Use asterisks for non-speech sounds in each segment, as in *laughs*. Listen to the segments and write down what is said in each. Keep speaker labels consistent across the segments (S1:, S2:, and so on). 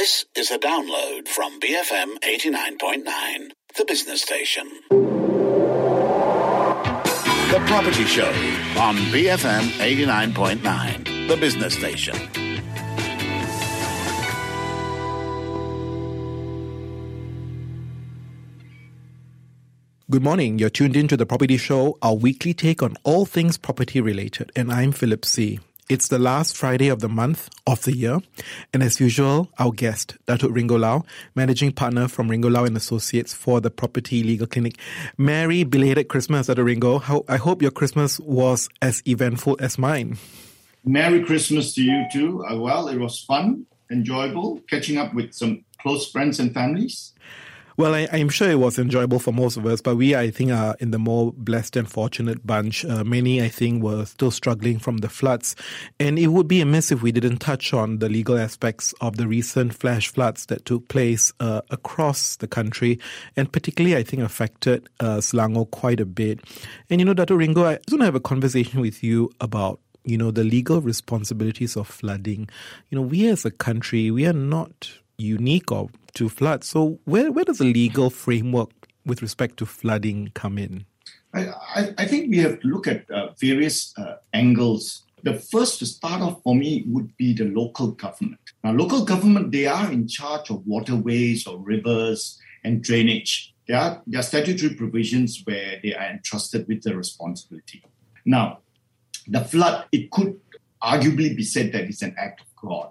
S1: This is a download from BFM 89.9, the business station. The Property Show on BFM 89.9, the business station.
S2: Good morning. You're tuned in to the Property Show, our weekly take on all things property related, and I'm Philip See. It's the last Friday of the month of the year, and as usual, our guest, Datuk Ringo Lau, managing partner from Ringo Lau and Associates for the Property Legal Clinic. Merry belated Christmas, Datuk Ringo. How, I hope your Christmas was as eventful as mine.
S3: Merry Christmas to you too. Uh, well, it was fun, enjoyable, catching up with some close friends and families.
S2: Well, I, am sure it was enjoyable for most of us, but we, I think, are in the more blessed and fortunate bunch. Uh, many, I think, were still struggling from the floods. And it would be amiss if we didn't touch on the legal aspects of the recent flash floods that took place uh, across the country, and particularly, I think, affected uh, quite a bit. And, you know, Dato Ringo, I just want to have a conversation with you about you know the legal responsibilities of flooding you know we as a country we are not unique or to flood. So where, where does the legal framework with respect to flooding come in?
S3: I, I think we have to look at uh, various uh, angles. The first to start off for me would be the local government. Now, local government, they are in charge of waterways or rivers and drainage. There are, there are statutory provisions where they are entrusted with the responsibility. Now, the flood, it could arguably be said that it's an act of God.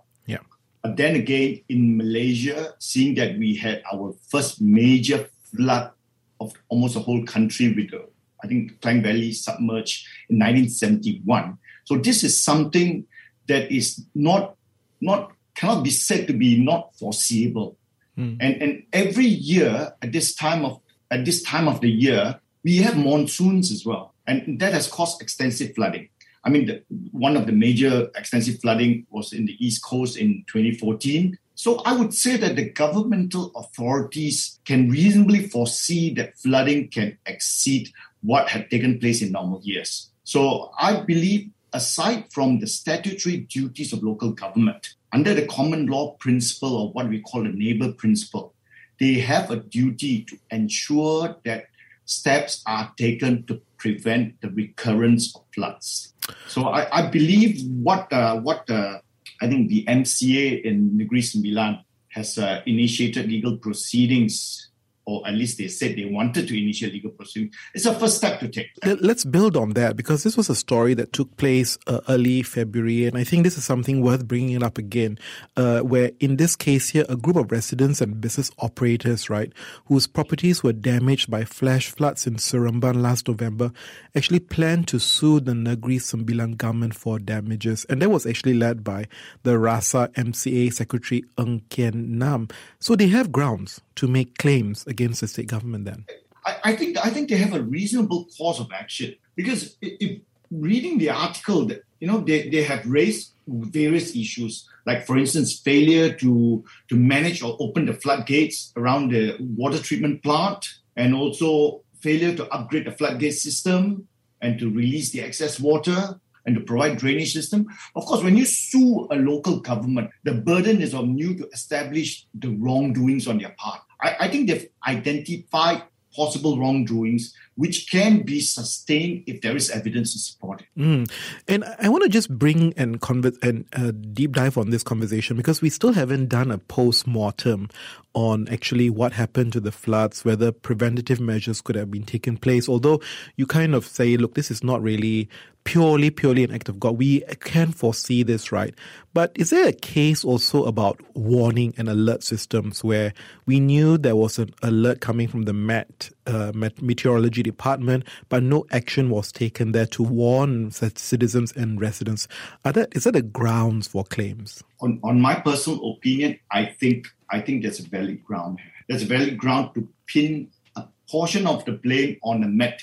S3: But then again, in Malaysia, seeing that we had our first major flood of almost the whole country with the, I think, Klang Valley submerged in 1971. So this is something that is not, not cannot be said to be not foreseeable. Mm. And, and every year at this time of at this time of the year, we have monsoons as well. And that has caused extensive flooding. I mean, the, one of the major extensive flooding was in the East Coast in 2014. So I would say that the governmental authorities can reasonably foresee that flooding can exceed what had taken place in normal years. So I believe, aside from the statutory duties of local government, under the common law principle or what we call the neighbor principle, they have a duty to ensure that steps are taken to prevent the recurrence of floods. So I, I believe what uh, what uh, I think the MCA in Negeri Sembilan has uh, initiated legal proceedings or at least they said they wanted to initiate legal proceedings, it's a first step to take.
S2: Let's build on that because this was a story that took place uh, early February, and I think this is something worth bringing it up again. Uh, where in this case here, a group of residents and business operators, right, whose properties were damaged by flash floods in Seremban last November, actually planned to sue the Negeri Sembilan government for damages, and that was actually led by the Rasa MCA Secretary Ng Kian Nam. So they have grounds to make claims against the state government then?
S3: I, I think I think they have a reasonable cause of action because if, reading the article, that you know they, they have raised various issues like for instance failure to to manage or open the floodgates around the water treatment plant and also failure to upgrade the floodgate system and to release the excess water and to provide drainage system. Of course, when you sue a local government, the burden is on you to establish the wrongdoings on their part. I, I think they've identified possible wrongdoings which can be sustained if there is evidence to support it.
S2: Mm. And I want to just bring and convert and uh, deep dive on this conversation because we still haven't done a post mortem on actually what happened to the floods, whether preventative measures could have been taken place. Although you kind of say, look, this is not really purely, purely an act of God. We can foresee this, right? But is there a case also about warning and alert systems where we knew there was an alert coming from the Met, uh, Met Meteorology Department, but no action was taken there to warn citizens and residents? Are that, is that a grounds for claims?
S3: On, on my personal opinion, I think I think there's a valid ground. There's a valid ground to pin a portion of the blame on the Met.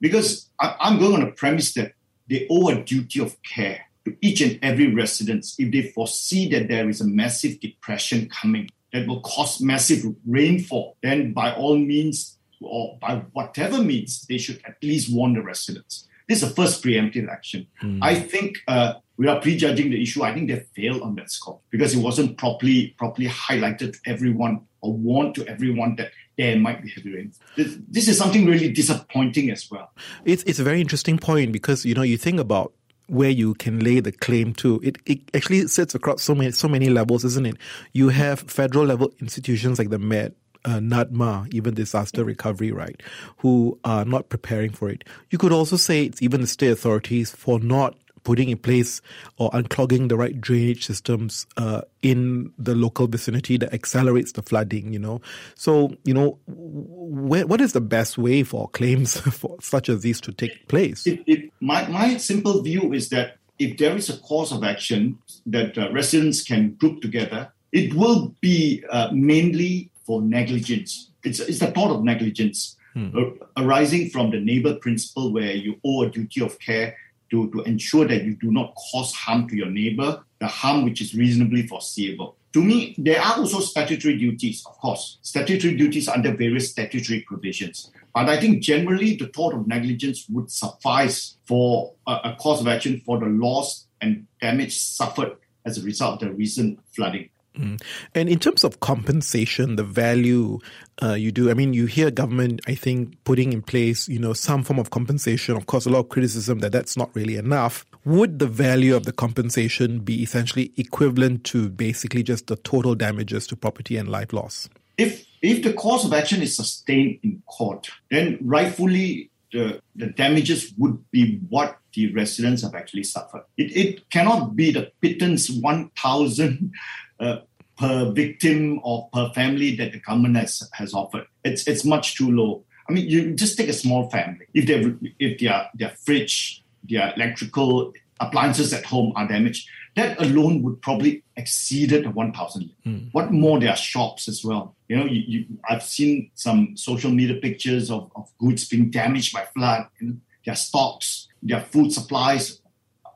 S3: Because I, I'm going on a premise that they owe a duty of care to each and every resident if they foresee that there is a massive depression coming that will cause massive rainfall, then by all means, or by whatever means, they should at least warn the residents. This is the first preemptive action. Mm. I think uh, without prejudging the issue, I think they failed on that score because it wasn't properly properly highlighted to everyone or warned to everyone that there might be heavy rain. This, this is something really disappointing as well.
S2: It's it's a very interesting point because you know you think about where you can lay the claim to. It, it actually sits across so many so many levels, isn't it? You have federal level institutions like the Met, uh, NADMA, even disaster recovery, right, who are not preparing for it. You could also say it's even the state authorities for not putting in place or unclogging the right drainage systems uh, in the local vicinity that accelerates the flooding. You know, so you know, wh- what is the best way for claims *laughs* for such as these to take place?
S3: It, it, my my simple view is that if there is a course of action that uh, residents can group together, it will be uh, mainly for negligence. It's, it's the tort of negligence hmm. arising from the neighbor principle where you owe a duty of care to, to ensure that you do not cause harm to your neighbor, the harm which is reasonably foreseeable. To me, there are also statutory duties, of course, statutory duties under various statutory provisions. But I think generally the tort of negligence would suffice for a, a cause of action for the loss and damage suffered as a result of the recent flooding.
S2: Mm. And in terms of compensation, the value uh, you do, I mean, you hear government, I think, putting in place, you know, some form of compensation. Of course, a lot of criticism that that's not really enough. Would the value of the compensation be essentially equivalent to basically just the total damages to property and life loss?
S3: If if the cause of action is sustained in court, then rightfully the, the damages would be what the residents have actually suffered. It, it cannot be the pittance 1,000 uh, per victim or per family that the government has, has offered. It's, it's much too low. I mean, you just take a small family. If they if their their fridge, their electrical appliances at home are damaged, that alone would probably exceed the 1,000. Mm. What more, there are shops as well. You know, you, you, I've seen some social media pictures of, of goods being damaged by flood, you know, their stocks, their food supplies.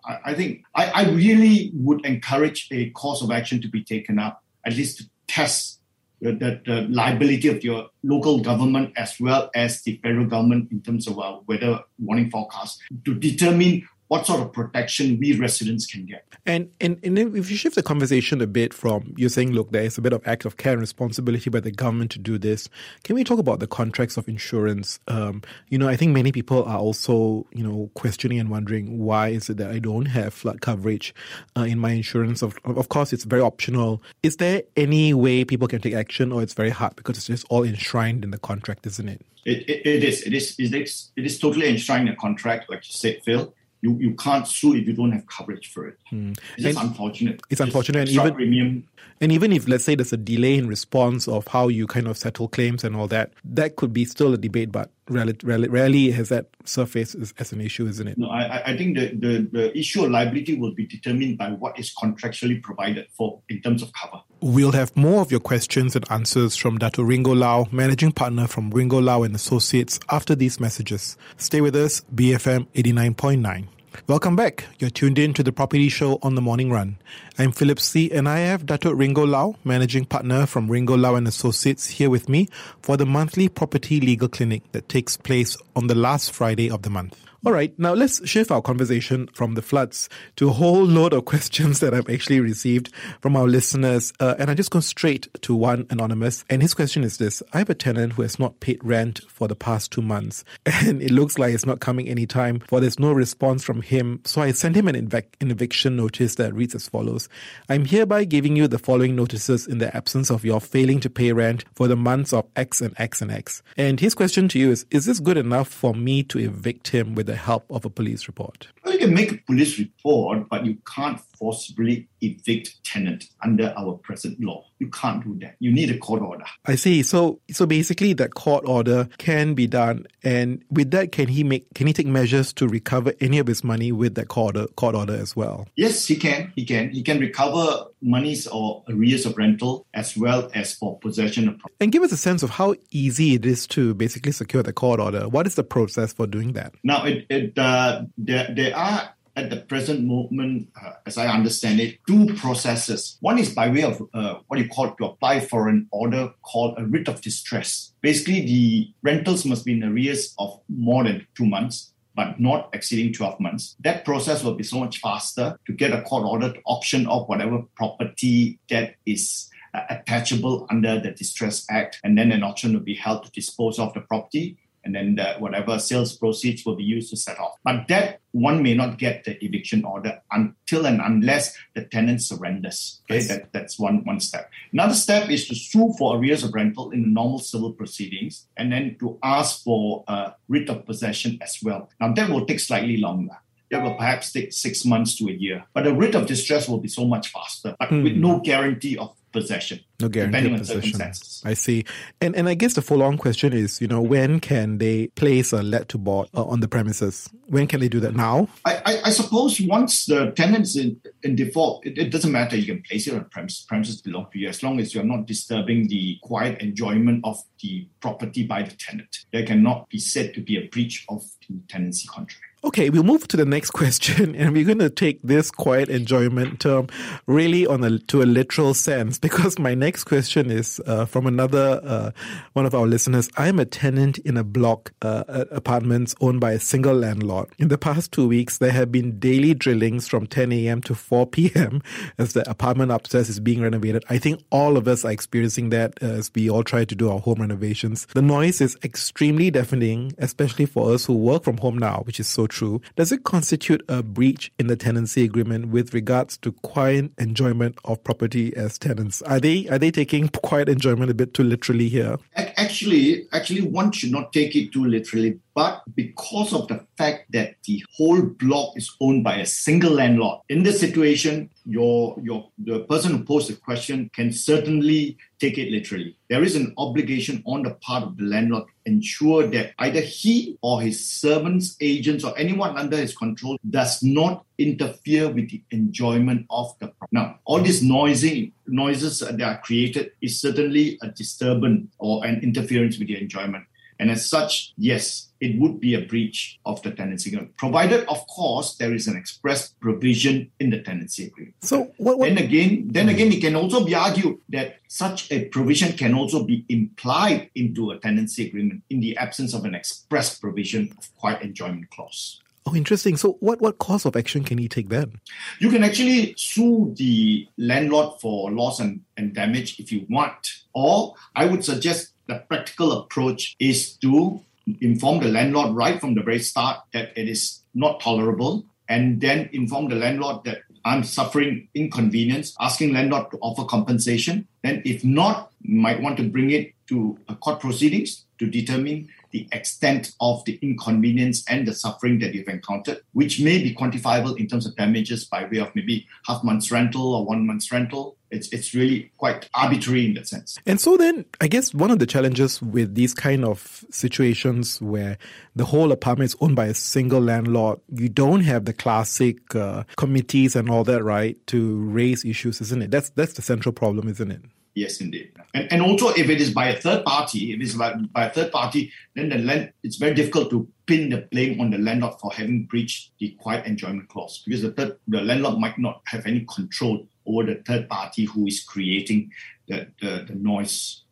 S3: I, I think I, I really would encourage a course of action to be taken up, at least to test the, the, the, liability of your local government as well as the federal government in terms of uh, weather warning forecast to determine what sort of protection we residents can get.
S2: And, and and if you shift the conversation a bit from you're saying, look, there is a bit of act of care and responsibility by the government to do this. Can we talk about the contracts of insurance? Um, you know, I think many people are also you know questioning and wondering why is it that I don't have flood coverage uh, in my insurance? Of of course, it's very optional. Is there any way people can take action, or it's very hard because it's just all enshrined in the contract, isn't it?
S3: It, it, it is. It is. It is. It is totally enshrined in the contract, like you said, Phil you, you can't sue if you don't have coverage for it. Hmm. It's unfortunate.
S2: It's unfortunate. It's and even, premium. And even if, let's say, there's a delay in response of how you kind of settle claims and all that, that could be still a debate, but rarely, rarely, has that surfaced as, as, an issue, isn't it?
S3: No, I, I think the, the, the issue of liability will be determined by what is contractually provided for in terms of cover.
S2: We'll have more of your questions and answers from Dato Ringo Lau, managing partner from Ringo Lau and Associates, after these messages. Stay with us, BFM 89.9. Welcome back. You're tuned in to the Property Show on the Morning Run. I'm Philip See. and I have Dato Ringo Lau, managing partner from Ringo Lau and Associates, here with me for the monthly property legal clinic that takes place on the last Friday of the month. All right, now let's shift our conversation from the floods to a whole load of *laughs* questions that I've actually received from our listeners. Uh, and I just go straight to one anonymous. And his question is this I have a tenant who has not paid rent for the past two months, *laughs* and it looks like it's not coming anytime, for there's no response from him. So I sent him an, an eviction notice that reads as follows I'm hereby giving you the following notices in the absence of your failing to pay rent for the months of X and X and X. And his question to you is Is this good enough for me to evict him with the help of a police report?
S3: Well, you can make a police report, but you can't forcibly evict tenant under our present law. You can't do that. You need a court order.
S2: I see. So so basically that court order can be done and with that can he make can he take measures to recover any of his money with that court order, court order as well?
S3: Yes, he can. He can. He can recover monies or arrears of rental as well as for possession of property.
S2: And give us a sense of how easy it is to basically secure the court order. What is the process for doing that?
S3: Now it, it uh, there there are at the present moment, uh, as I understand it, two processes. One is by way of uh, what you call to apply for an order called a writ of distress. Basically, the rentals must be in arrears of more than two months. but not exceeding 12 months. That process will be so much faster to get a court order to auction off whatever property that is uh, attachable under the Distress Act, and then an auction will be held to dispose of the property and then the, whatever sales proceeds will be used to set off. But that one may not get the eviction order until and unless the tenant surrenders. Okay, yes. that, that's one one step. Another step is to sue for arrears of rental in the normal civil proceedings, and then to ask for a writ of possession as well. Now that will take slightly longer. That will perhaps take six months to a year. But the writ of distress will be so much faster, but mm. with no guarantee of possession.
S2: No guarantee of possession. I see. And and I guess the follow on question is, you know, when can they place a let to board uh, on the premises? When can they do that now?
S3: I, I, I suppose once the tenant's in, in default, it, it, doesn't matter. You can place it on premises. Premises belong to you as long as you're not disturbing the quiet enjoyment of the property by the tenant. There cannot be said to be a breach of the tenancy contract.
S2: Okay, we'll move to the next *laughs* question, and we're going to take this quiet enjoyment term really on a to a literal sense because my next question is uh, from another uh, one of our listeners. I'm a tenant in a block uh, apartments owned by a single landlord. In the past two weeks, there have been daily drillings from 10 a.m. to 4 p.m. as the apartment upstairs is being renovated. I think all of us are experiencing that as we all try to do our home renovations. The noise is extremely deafening, especially for us who work from home now, which is so true, does it constitute a breach in the tenancy agreement with regards to quiet enjoyment of property as tenants? Are they are they taking quiet enjoyment a bit too literally here?
S3: Actually, actually, one should not take it too literally but because of the fact that the whole block is owned by a single landlord, in this situation, your your the person who posed the question can certainly take it literally. There is an obligation on the part of the landlord to ensure that either he or his servants, agents, or anyone under his control does not interfere with the enjoyment of the property. Now, all these noisy noises that are created is certainly a disturbance or an interference with the enjoyment. And as such, yes, it would be a breach of the tenancy agreement, provided, of course, there is an express provision in the tenancy agreement.
S2: So, what, what,
S3: then again, then again, it can also be argued that such a provision can also be implied into a tenancy agreement in the absence of an express provision of quiet enjoyment clause.
S2: Oh, interesting. So, what, what course of action can he take then?
S3: You can actually sue the landlord for loss and, and damage if you want. Or I would suggest the practical approach is to inform the landlord right from the very start that it is not tolerable and then inform the landlord that I'm suffering inconvenience, asking landlord to offer compensation. Then, if not, might want to bring it to a court proceedings to determine the extent of the inconvenience and the suffering that you've encountered, which may be quantifiable in terms of damages by way of maybe half month's rental or one month's rental. It's, it's really quite arbitrary in that sense.
S2: And so then, I guess one of the challenges with these kind of situations where the whole apartment is owned by a single landlord, you don't have the classic uh, committees and all that, right, to raise issues, isn't it? That's that's the central problem, isn't it?
S3: Yes, indeed. And, and also, if it is by a third party, if it's by, by a third party, then the land it's very difficult to pin the blame on the landlord for having breached the quiet enjoyment clause because the third, the landlord might not have any control over the third party who is creating the, the, the noise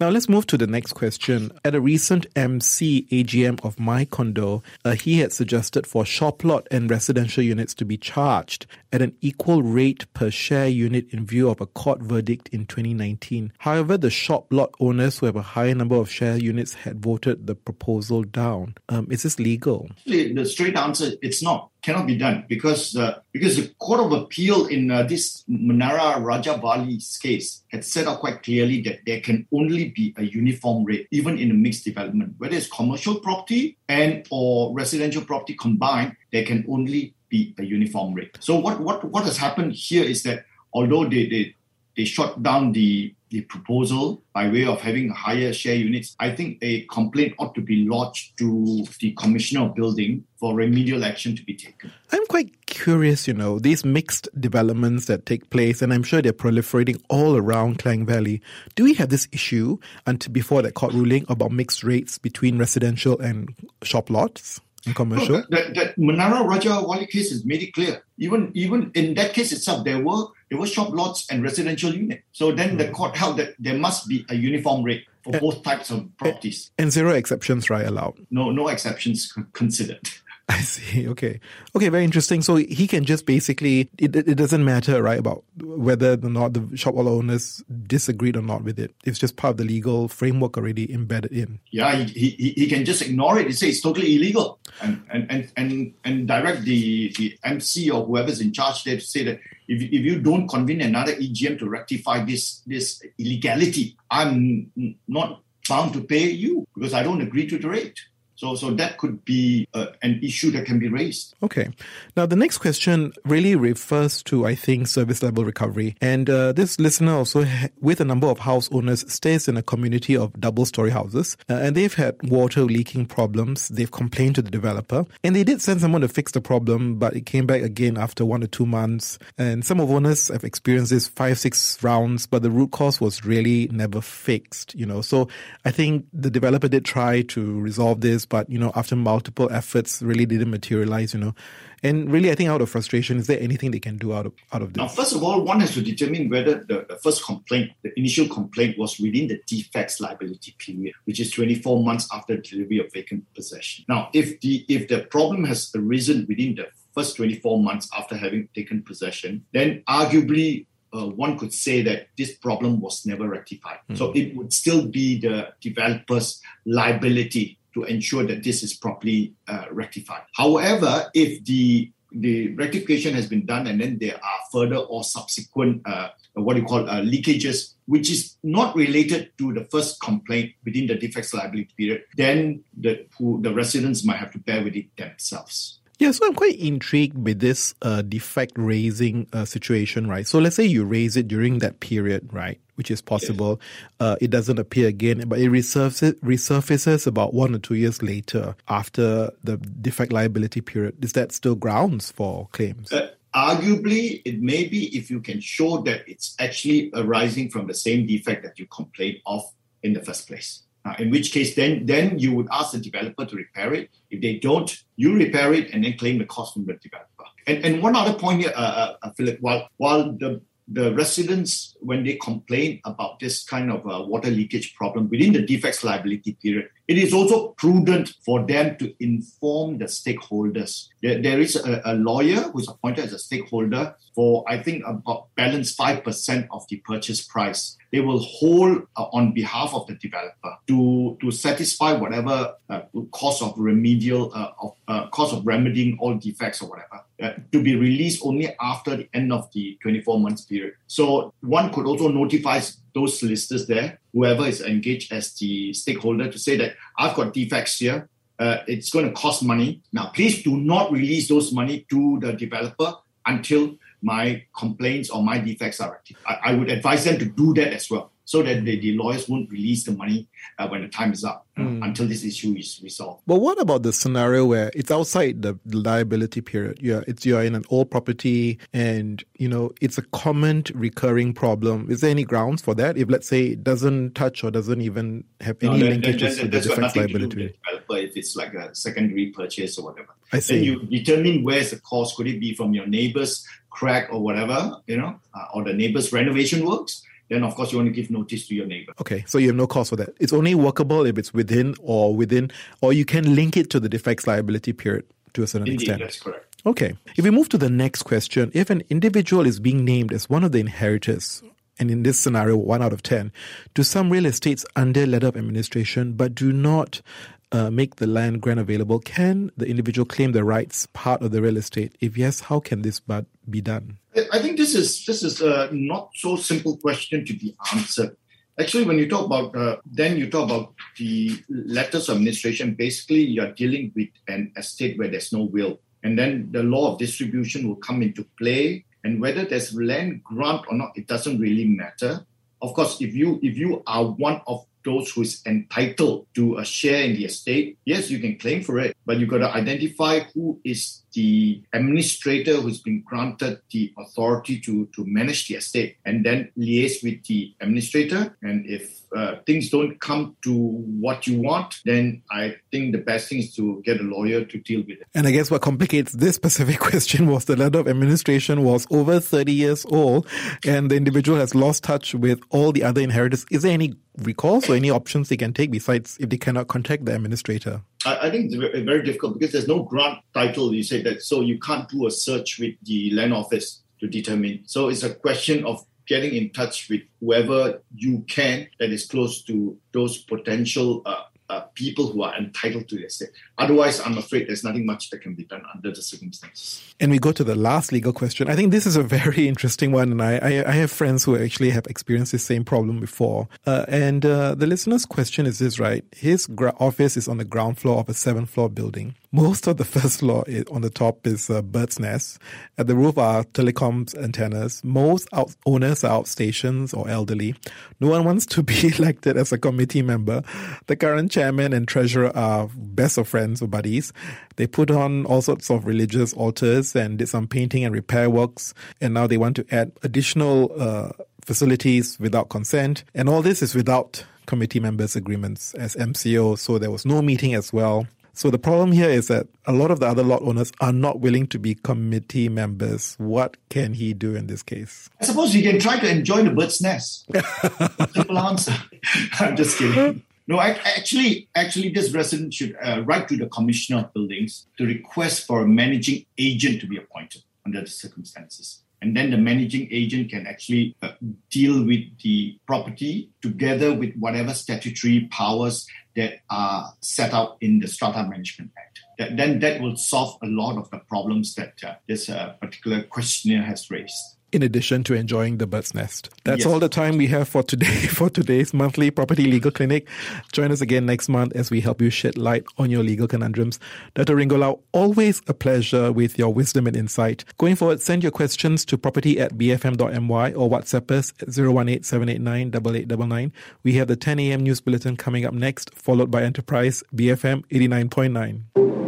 S2: now let's move to the next question. At a recent MC AGM of my condo, uh, he had suggested for shop lot and residential units to be charged at an equal rate per share unit in view of a court verdict in 2019. However, the shop lot owners who have a higher number of share units had voted the proposal down. Um, is this legal?
S3: The straight answer, it's not cannot be done because uh, because the Court of Appeal in uh, this Menara Rajawali's case had set out quite clearly that there can only be a uniform rate even in a mixed development, whether it's commercial property and or residential property combined, there can only be a uniform rate. So what what what has happened here is that although they they, they shot down the the proposal by way of having higher share units, I think a complaint ought to be lodged to the Commissioner of Building for remedial action to be taken.
S2: I'm quite curious, you know, these mixed developments that take place, and I'm sure they're proliferating all around Klang Valley. Do we have this issue until before that court ruling about mixed rates between residential and shop lots? and commercial?
S3: No, that, that Menara Rajawali case has made it clear. Even even in that case itself, there were there were shop lots and residential units. So then mm. the hmm. court held that there must be a uniform rate for both types of properties.
S2: And zero exceptions, right, allowed?
S3: No, no exceptions considered. *laughs* *laughs*
S2: I see. Okay. Okay. Very interesting. So he can just basically, it, it doesn't matter, right, about whether or not the shop owners disagreed or not with it. It's just part of the legal framework already embedded in.
S3: Yeah, he, he, he can just ignore it. He say it's totally illegal and, and, and, and, and direct the, the MC or whoever's in charge there to say that if, if you don't convene another EGM to rectify this, this illegality, I'm not bound to pay you because I don't agree to the rate. So, so that could be uh, an issue that can be raised.
S2: Okay. Now, the next question really refers to, I think, service level recovery. And uh, this listener also, with a number of house owners, stays in a community of double story houses. Uh, and they've had water leaking problems. They've complained to the developer. And they did send someone to fix the problem, but it came back again after one or two months. And some of owners have experienced this five, six rounds, but the root cause was really never fixed, you know. So I think the developer did try to resolve this but you know, after multiple efforts, really didn't materialize. You know, and really, I think out of frustration, is there anything they can do out of out of this?
S3: Now, first of all, one has to determine whether the, the first complaint, the initial complaint, was within the defects liability period, which is 24 months after delivery of vacant possession. Now, if the if the problem has arisen within the first 24 months after having taken possession, then arguably uh, one could say that this problem was never rectified. Mm. So it would still be the developer's liability to ensure that this is properly uh, rectified. However, if the the rectification has been done and then there are further or subsequent uh, what you call uh, leakages which is not related to the first complaint within the defects liability period then the who, the residents might have to bear with it themselves
S2: yeah, so I'm quite intrigued with this uh, defect raising uh, situation, right? So let's say you raise it during that period, right? Which is possible. Yes. Uh, it doesn't appear again, but it resurfaces, resurfaces about one or two years later after the defect liability period. Is that still grounds for claims?
S3: Uh, arguably, it may be if you can show that it's actually arising from the same defect that you complained of in the first place. Uh, in which case, then then you would ask the developer to repair it. If they don't, you repair it and then claim the cost from the developer. And, and one other point here, uh, uh, uh Philip, while while the the residents, when they complain about this kind of uh, water leakage problem within the defects liability period, it is also prudent for them to inform the stakeholders. there, there is a, a, lawyer who's appointed as a stakeholder for, I think, about balance 5% of the purchase price. They will hold uh, on behalf of the developer to, to satisfy whatever uh, cost of remedial, uh, of, uh, cost of remedying all defects or whatever uh, to be released only after the end of the 24 months period. So one could also notify those solicitors there, whoever is engaged as the stakeholder, to say that I've got defects here. Uh, it's going to cost money. Now, please do not release those money to the developer until my complaints or my defects are rectified. I, I would advise them to do that as well so that the, the lawyers won't release the money uh, when the time is up mm. until this issue is resolved.
S2: But what about the scenario where it's outside the liability period? Yeah, it's you're in an old property and you know it's a common recurring problem. Is there any grounds for that? If let's say it doesn't touch or doesn't even have any no, linkages to the defects liability?
S3: developer if it's like a secondary purchase or whatever. I see. Then you determine where's the cost. Could it be from your neighbor's crack or whatever, you know, uh, or the neighbor's renovation works? Then of course you want to give notice to your neighbor.
S2: Okay, so you have no cause for that. It's only workable if it's within or within, or you can link it to the defects liability period to a certain
S3: Indeed,
S2: extent.
S3: That's correct.
S2: Okay. If we move to the next question, if an individual is being named as one of the inheritors, and in this scenario, one out of 10, to some real estates under letter of administration, but do not uh, make the land grant available, can the individual claim the rights part of the real estate? If yes, how can this be done?
S3: I think this is this is a not so simple question to be answered. Actually, when you talk about uh, then you talk about the letters of administration. Basically, you are dealing with an estate where there's no will, and then the law of distribution will come into play. And whether there's land grant or not, it doesn't really matter. Of course, if you if you are one of those who is entitled to a share in the estate, yes, you can claim for it, but you've got to identify who is the administrator who's been granted the authority to, to manage the estate and then liaise with the administrator. And if uh, things don't come to what you want, then I think the best thing is to get a lawyer to deal with it.
S2: And I guess what complicates this specific *laughs* question was the letter of administration was over 30 years old and the individual has lost touch with all the other inheritors. Is there any recourse or any options they can take besides if they cannot contact the administrator?
S3: I, I, think it's very difficult because there's no grant title. You say that, so you can't do a search with the land office to determine. So it's a question of getting in touch with whoever you can that is close to those potential uh, uh, people who are entitled to the estate. Otherwise, I'm afraid there's nothing much that can be done under the circumstances.
S2: And we go to the last legal question. I think this is a very *laughs* interesting one, and I, I, I have friends who actually have experienced the same problem before. Uh, and uh, the listener's question is this, right? His gra- office is on the ground floor of a seven-floor building. Most of the first floor on the top is a bird's nest. At the roof are telecoms antennas. Most out- owners are outstations or elderly. No one wants to be *laughs* elected as a committee member. The current chairman and treasurer are best of friends or buddies. They put on all sorts of religious altars and did some painting and repair works. And now they want to add additional uh, facilities without consent. And all this is without committee members' agreements as MCO. So there was no meeting as well. So the problem here is that a lot of the other lot owners are not willing to be committee members. What can he do in this case?
S3: I suppose he can try to enjoy the bird's nest. *laughs* Simple answer. *laughs* I'm just kidding. No, I, actually, actually, this resident should uh, write to the commissioner of buildings to request for a managing agent to be appointed under the circumstances and then the managing agent can actually uh, deal with the property together with whatever statutory powers that are set out in the Strata Management Act. That, then that will solve a lot of the problems that uh, this uh, particular questionnaire has raised
S2: in addition to enjoying the bird's nest. That's yes. all the time we have for today *laughs* for today's monthly property legal clinic. Join us again next month as we help you shed light on your legal conundrums. Dr. Ringo Lau, always a pleasure with your wisdom and insight. Going forward, send your questions to property at bfm.my or WhatsApp us at 018 We have the 10 a.m. news bulletin coming up next, followed by Enterprise BFM 89.9.